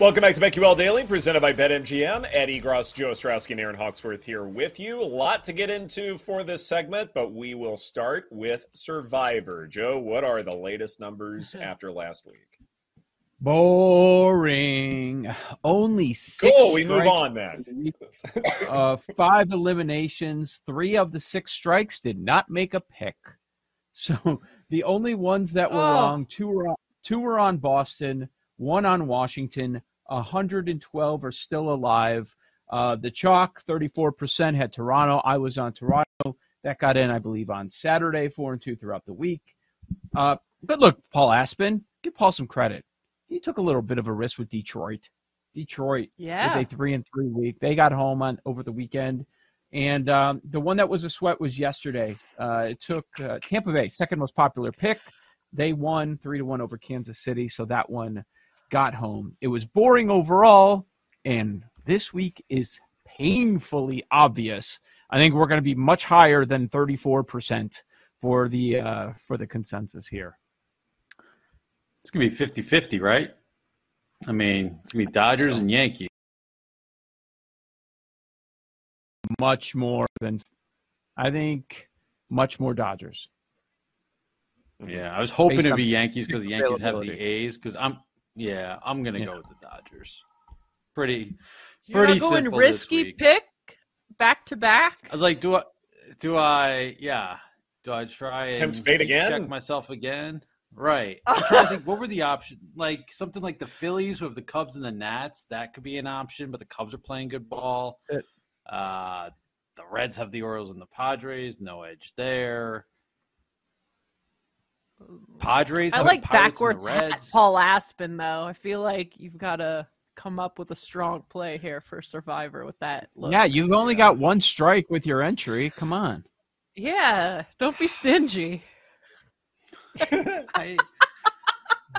Welcome back to BetQL Daily, presented by BetMGM. Ed Egros, Joe Ostrowski, and Erin Hawksworth here with you. A lot to get into for this segment, but we will start with Survivor. Joe, what are the latest numbers after last week? Boring. Only six. Cool. We move on then. uh, five eliminations. Three of the six strikes did not make a pick. So the only ones that were Oh. wrong, two were on, two were on Boston, one on Washington. 112 are still alive. Uh, the chalk, 34% had Toronto. I was on Toronto. That got in, I believe, on Saturday, four and two throughout the week. Uh, but look, Paul Aspen, give Paul some credit. He took a little bit of a risk with Detroit. Detroit Yeah. with a three and three week. They got home on over the weekend, and um, the one that was a sweat was yesterday. Uh, it took uh, Tampa Bay, second most popular pick. They won three to one over Kansas City, so that one got home. It was boring overall, and this week is painfully obvious. I think we're going to be much higher than thirty four percent for the uh, for the consensus here. It's gonna be 50-50, right? I mean, it's gonna be Dodgers and Yankees. Much more than I think. Much more Dodgers. Yeah, I was hoping it'd be Yankees because the Yankees have the. A's. Because I'm, yeah, I'm gonna Yeah. go with the Dodgers. Pretty. You're Pretty going simple this risky week. pick back to back. I was like, do I, do I, yeah, do I try and Tempt fate again? Check myself again. Right. I'm trying to think. What were the options? Like something like the Phillies with the Cubs and the Nats. That could be an option, but the Cubs are playing good ball. Uh, the Reds have the Orioles and the Padres. No edge there. Padres. I like the Pirates and backwards the hat Reds. Paul Aspen though. I feel like you've got to come up with a strong play here for Survivor with that look. Yeah, you've only got one strike with your entry. Come on. Yeah, don't be stingy. I-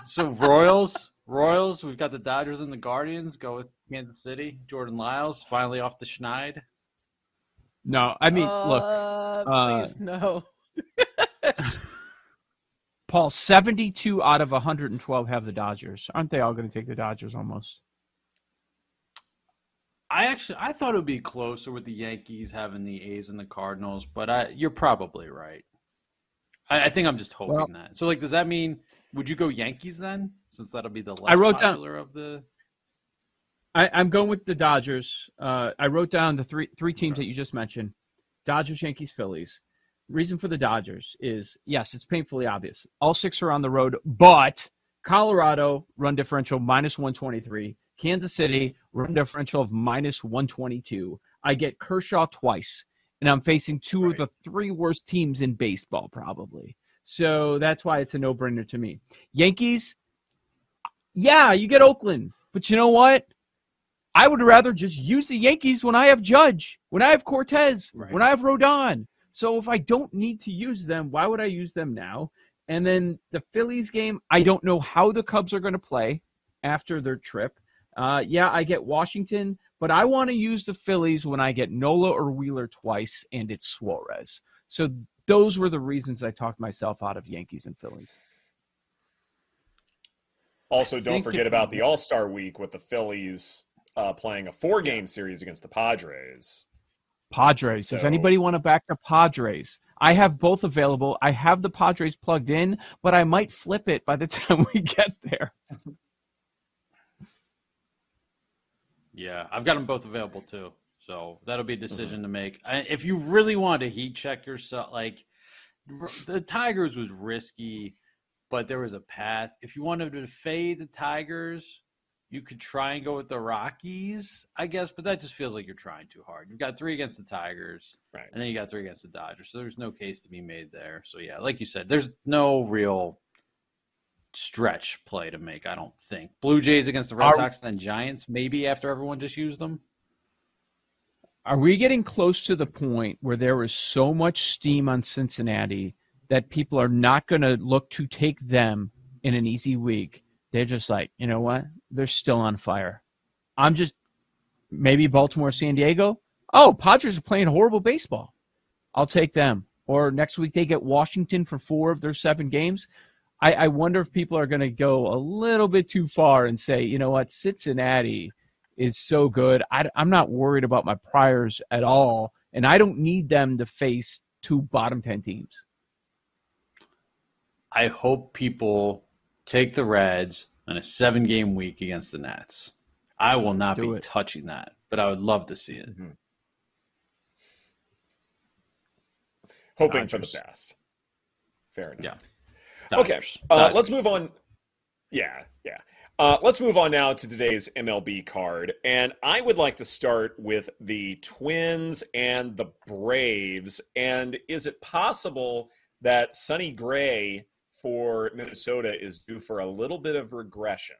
so Royals, Royals. We've got the Dodgers and the Guardians. Go with Kansas City. Jordan Lyles finally off the Schneid. No, I mean, look, Uh, uh, please no. Paul, 72 out of 112 have the Dodgers. Aren't they all going to take the Dodgers almost? I actually I thought it would be closer with the Yankees having the A's and the Cardinals, but I, you're probably right. I, I think I'm just hoping Well- that. So, like, does that mean would you go Yankees then? Since that'll be the less I wrote down- popular of the. I, I'm going with the Dodgers. Uh, I wrote down the three three teams that you just mentioned: Dodgers, Yankees, Phillies. Reason for the Dodgers is yes, it's painfully obvious. All six are on the road, but Colorado run differential minus 123, Kansas City run differential of minus 122. I get Kershaw twice, and I'm facing two of the three worst teams in baseball, probably. So that's why it's a no brainer to me. Yankees, yeah, you get Oakland, but you know what? I would rather just use the Yankees when I have Judge, when I have Cortes, Right. when I have Rodon. So if I don't need to use them, why would I use them now? And then the Phillies game, I don't know how the Cubs are going to play after their trip. Uh, yeah, I get Washington, but I want to use the Phillies when I get Nola or Wheeler twice, and it's Suarez. So those were the reasons I talked myself out of Yankees and Phillies. Also, don't forget about the All Star week with the Phillies uh, playing a four game series against the Padres. Padres. Does anybody want to back the Padres? I have both available. I have the Padres plugged in, but I might flip it by the time we get there. Yeah, I've got them both available too. So that'll be a mm-hmm. decision to make. I, if you really want to heat check yourself, like r- the Tigers was risky, but there was a path. If you wanted to fade the Tigers, you could try and go with the Rockies, I guess, but that just feels like you're trying too hard. You've got three against the Tigers, Right. and then you got three against the Dodgers. So there's no case to be made there. So yeah, like you said, there's no real stretch play to make. I don't think Blue Jays against the Red Are- Sox, then Giants, maybe after everyone just used them. Are we getting close to the point where there is so much steam on Cincinnati that people are not going to look to take them in an easy week? They're just like, you know what? They're still on fire. I'm just maybe Baltimore, San Diego. Oh, Padres are playing horrible baseball. I'll take them. Or next week they get Washington for four of their seven games. I, I wonder if people are going to go a little bit too far and say, you know what, Cincinnati is so good. I, I'm not worried about my priors at all, and I don't need them to face two bottom ten teams. I hope people take the Reds on a seven game week against the Nats. I will not Do be it. touching that, but I would love to see it. Hoping for the best. Fair enough. Yeah. Okay, uh, Dodgers. let's move on. Yeah, yeah. Uh, let's move on now to today's MLB card. And I would like to start with the Twins and the Braves. And is it possible that Sonny Gray for Minnesota is due for a little bit of regression?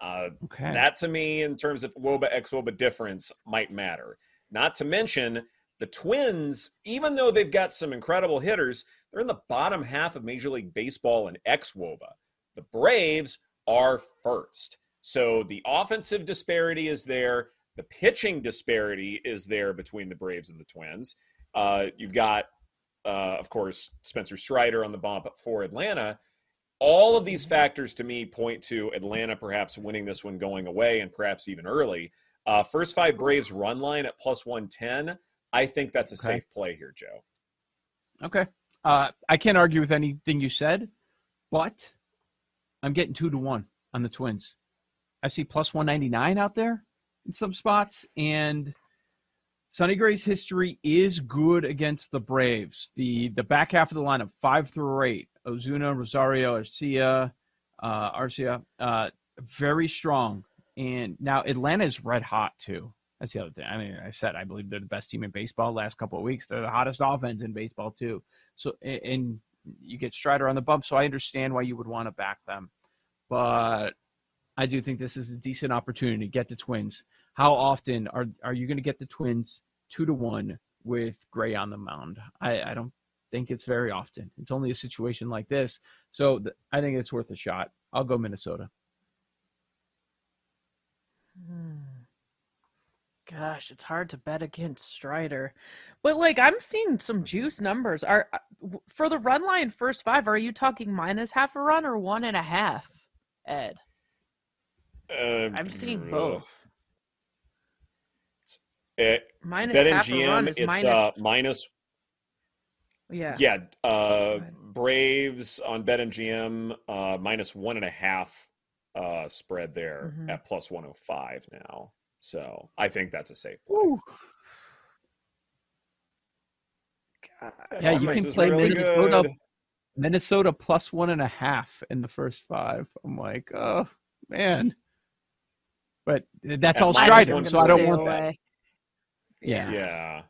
Uh, Okay. that to me, in terms of WOBA x WOBA difference, might matter. Not to mention the Twins, even though they've got some incredible hitters, they're in the bottom half of Major League Baseball in ex WOBA. The Braves are first. So the offensive disparity is there. The pitching disparity is there between the Braves and the Twins. Uh, you've got, uh, of course, Spencer Strider on the bump for Atlanta. All of these factors to me point to Atlanta perhaps winning this one going away and perhaps even early. Uh, first five Braves run line at plus 110. I think that's a Okay. safe play here, Joe. Okay. Uh, I can't argue with anything you said, but I'm getting two to one on the Twins. I see plus 199 out there in some spots, and Sonny Gray's history is good against the Braves. The the back half of the lineup, five through eight, Ozuna, Rosario, Arcia, uh, Arcia, uh, very strong. And now Atlanta is red hot too. That's the other thing. I mean, I said I believe they're the best team in baseball last couple of weeks. They're the hottest offense in baseball too. So and you get Strider on the bump, so I understand why you would want to back them. But I do think this is a decent opportunity to get the Twins. How often are are you going to get the Twins two to one with Gray on the mound? I, I don't think it's very often. It's only a situation like this, so th- I think it's worth a shot. I'll go Minnesota. Hmm. Gosh, it's hard to bet against Strider. But like I'm seeing some juice numbers. Are uh, for the run line first five, are you talking minus half a run or one and a half, Ed? Uh, I'm seeing ugh. both. Minus half a run BetMGM, is it's minus uh, minus yeah. Yeah, uh, ahead. Braves on BetMGM uh, minus one and a half uh, spread there Mhm. at plus one hundred five now. So I think that's a safe play. Yeah, you can play really Minnesota good. Minnesota plus one and a half in the first five. I'm like, oh man. But that's At all minus Strider, so I don't Stay want that. Yeah. Yeah,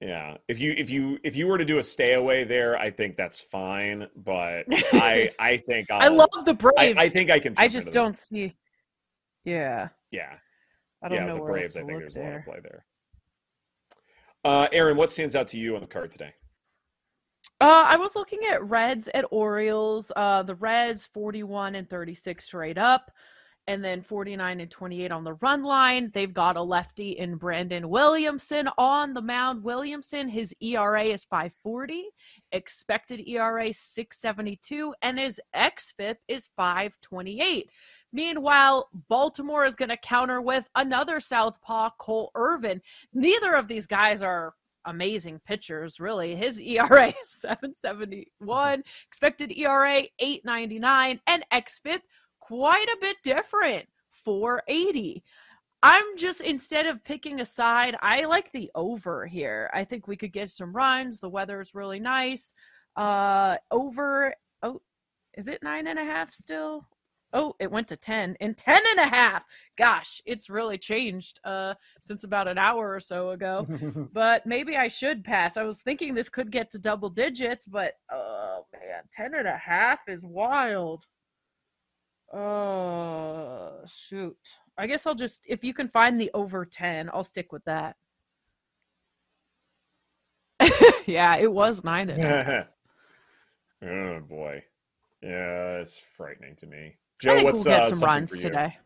yeah. If you if you if you were to do a stay away there, I think that's fine. But I I think I love the I, Braves. I think I can. I just don't see. Yeah, Yeah, I don't yeah. know the Braves. I think there's a lot of play there. Uh, Erin, what stands out to you on the card today? Uh, I was looking at Reds at Orioles. Uh, the Reds 41 and 36 straight up, and then 49 and 28 on the run line. They've got a lefty in Brandon Williamson on the mound. Williamson, his ERA is 540, expected ERA 672, and his xFIP is 528. Meanwhile, Baltimore is going to counter with another southpaw, Cole Irvin. Neither of these guys are amazing pitchers, really. His ERA is 771, expected ERA 899, and XFIP quite a bit different, 480. I'm just instead of picking a side, I like the over here. I think we could get some runs. The weather is really nice. Uh over oh is it nine and a half still? Oh, it went to 10 and 10 and a half. Gosh, it's really changed uh since about an hour or so ago but maybe I should pass. I was thinking this could get to double digits, but oh man, ten and a half is wild. Oh shoot. I guess I'll just if you can find the over 10, I'll stick with that. yeah, it was nine and a half. oh boy, yeah, it's frightening to me. I Joe, think what's we'll get uh, some runs today.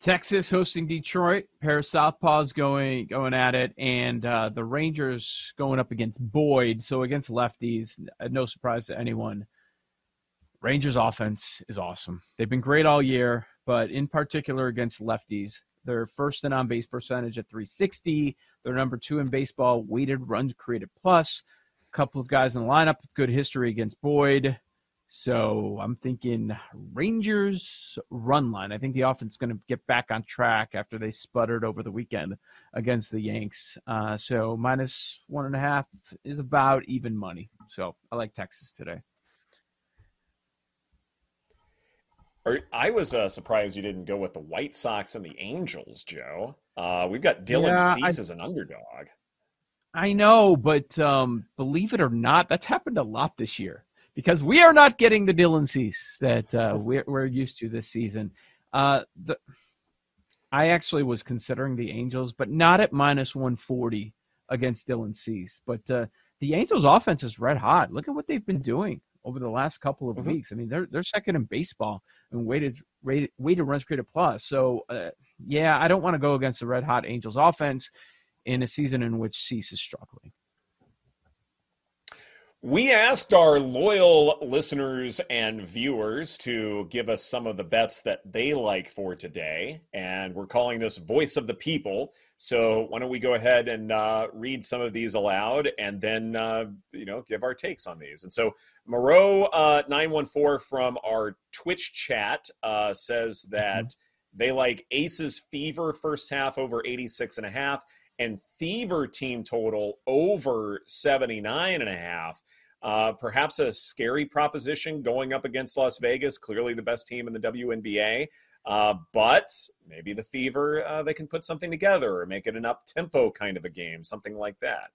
Texas hosting Detroit. Pair of southpaws going going at it, and uh, the Rangers going up against Boyd. So against lefties, no surprise to anyone. Rangers offense is awesome. They've been great all year, but in particular against lefties, they're first in on base percentage at 360. They're number two in baseball, weighted runs created plus. A couple of guys in the lineup with good history against Boyd. So I'm thinking Rangers run line. I think the offense is going to get back on track after they sputtered over the weekend against the Yanks. Uh, so minus one and a half is about even money. So I like Texas today. I was uh, surprised you didn't go with the White Sox and the Angels, Joe. Uh, we've got Dylan Yeah, Cease I- as an underdog. I know, but um, believe it or not, that's happened a lot this year because we are not getting the Dylan Cease that uh, we're, we're used to this season. Uh, the, I actually was considering the Angels, but not at minus 140 against Dylan Cease. But uh, the Angels' offense is red hot. Look at what they've been doing over the last couple of Mhm. weeks. I mean, they're they're second in baseball and weighted weighted, weighted runs created plus. So uh, yeah, I don't want to go against the red hot Angels offense in a season in which Cease is struggling. We asked our loyal listeners and viewers to give us some of the bets that they like for today, and we're calling this Voice of the People. So why don't we go ahead and uh, read some of these aloud, and then uh, you know give our takes on these. And so Moreau uh, nine one four from our Twitch chat uh, says that they like Aces Fever first half over 86 and a half and Fever team total over 79 and a half. Uh, perhaps a scary proposition going up against Las Vegas, clearly the best team in the WNBA. Uh, but maybe the Fever, uh, they can put something together or make it an up tempo kind of a game, something like that.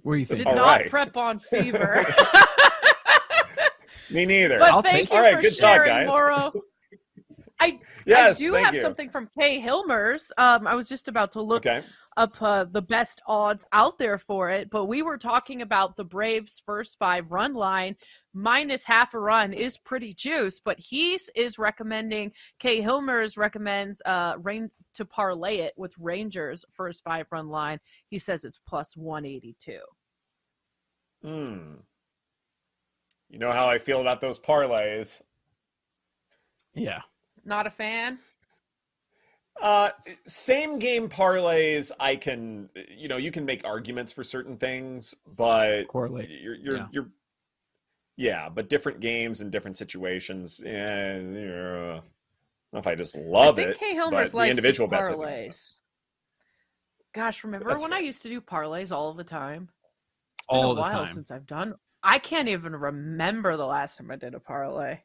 What do you think? Did All not right. prep on fever. Me neither. but I'll thank take- you All right, for good talk, sharing, guys. Moro. I, yes, I do have you. something from Kay Hilmers. Um, I was just about to look Okay. up uh, the best odds out there for it, but we were talking about the Braves' first five run line minus half a run is pretty juice. But he's is recommending Kay Hilmers recommends uh rain to parlay it with Rangers' first five run line. He says it's plus one eighty two. Hmm. You know how I feel about those parlays. Yeah. Not a fan. Uh, same game parlays. I can, you know, you can make arguments for certain things, but Correlate. you're, you're, Yeah. you're, yeah, but different games and different situations. Yeah, yeah. I don't know if I just love I think it. Kay but Hilmers the individual his bets, I think, makes parlays. Gosh, remember That's when I used to do parlays all the time? It's been All a the while time. since I've done. I can't even remember the last time I did a parlay.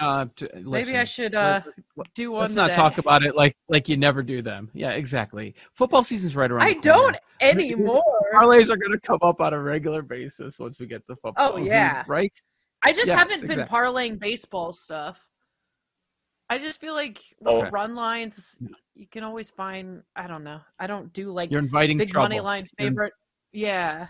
Uh, t- Maybe I should uh, do one. Let's not talk about it like like you never do them. Yeah, exactly. Football season's right around. I don't anymore. Parlays are going to come up on a regular basis once we get to football. Oh, yeah. right. I just Yes, haven't been exactly. parlaying baseball stuff. I just feel like Oh. run lines, you can always find. I don't know. I don't do like You're inviting big trouble. money line You're- favorite. Yeah.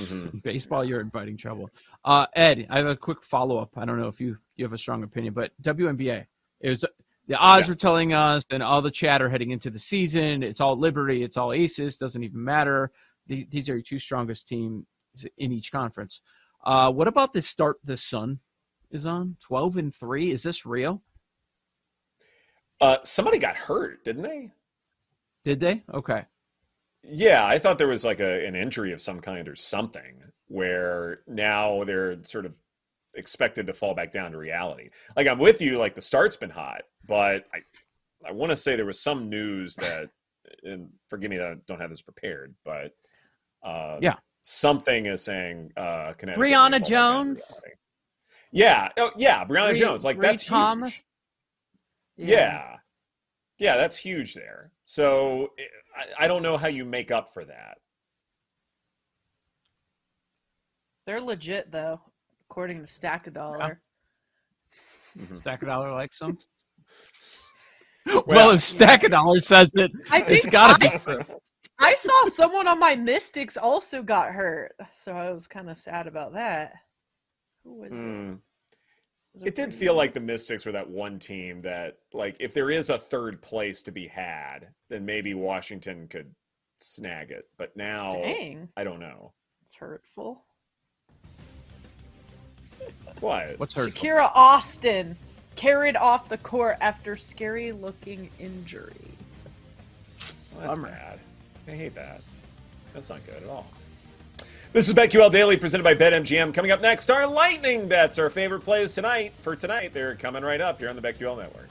Mhm. Baseball, you're inviting trouble. Uh, Ed, I have a quick follow up. I don't know if you you have a strong opinion, but WNBA. It was the odds Yeah. were telling us, and all the chatter heading into the season. It's all Liberty. It's all Aces. Doesn't even matter. These, these are your two strongest teams in each conference. Uh, what about this start? This Sun is on twelve and three. Is this real? Uh, somebody got hurt, didn't they? Did they? Okay. Yeah, I thought there was like a an injury of some kind or something where now they're sort of expected to fall back down to reality. Like I'm with you, like the start's been hot, but I I want to say there was some news that and forgive me that I don't have this prepared, but uh Yeah. something is saying uh Connecticut Brionna fall back down to Jones? Yeah, oh yeah, Brionna Jones. Like that's Thomas? huge. Yeah. yeah. That's huge there. So I, I don't know how you make up for that. They're legit though, according to Stack a Dollar. Mhm. Stack a dollar like some. Well, well, if Stack a dollar says it, I it's think got to I be true. I saw someone on my Mystics also got hurt, so I was kind of sad about that. Who was it? Those It did feel good. like the Mystics were that one team that, like, if there is a third place to be had, then maybe Washington could snag it. But now, Dang, I don't know. it's hurtful. What? What's hurtful? Shakira Austin carried off the court after scary looking injury. Well, that's Bummer. bad. I hate that. That's not good at all. This is BetQL Daily presented by BetMGM. Coming up next, our lightning bets, our favorite plays tonight. For tonight, they're coming right up here on the BetQL Network.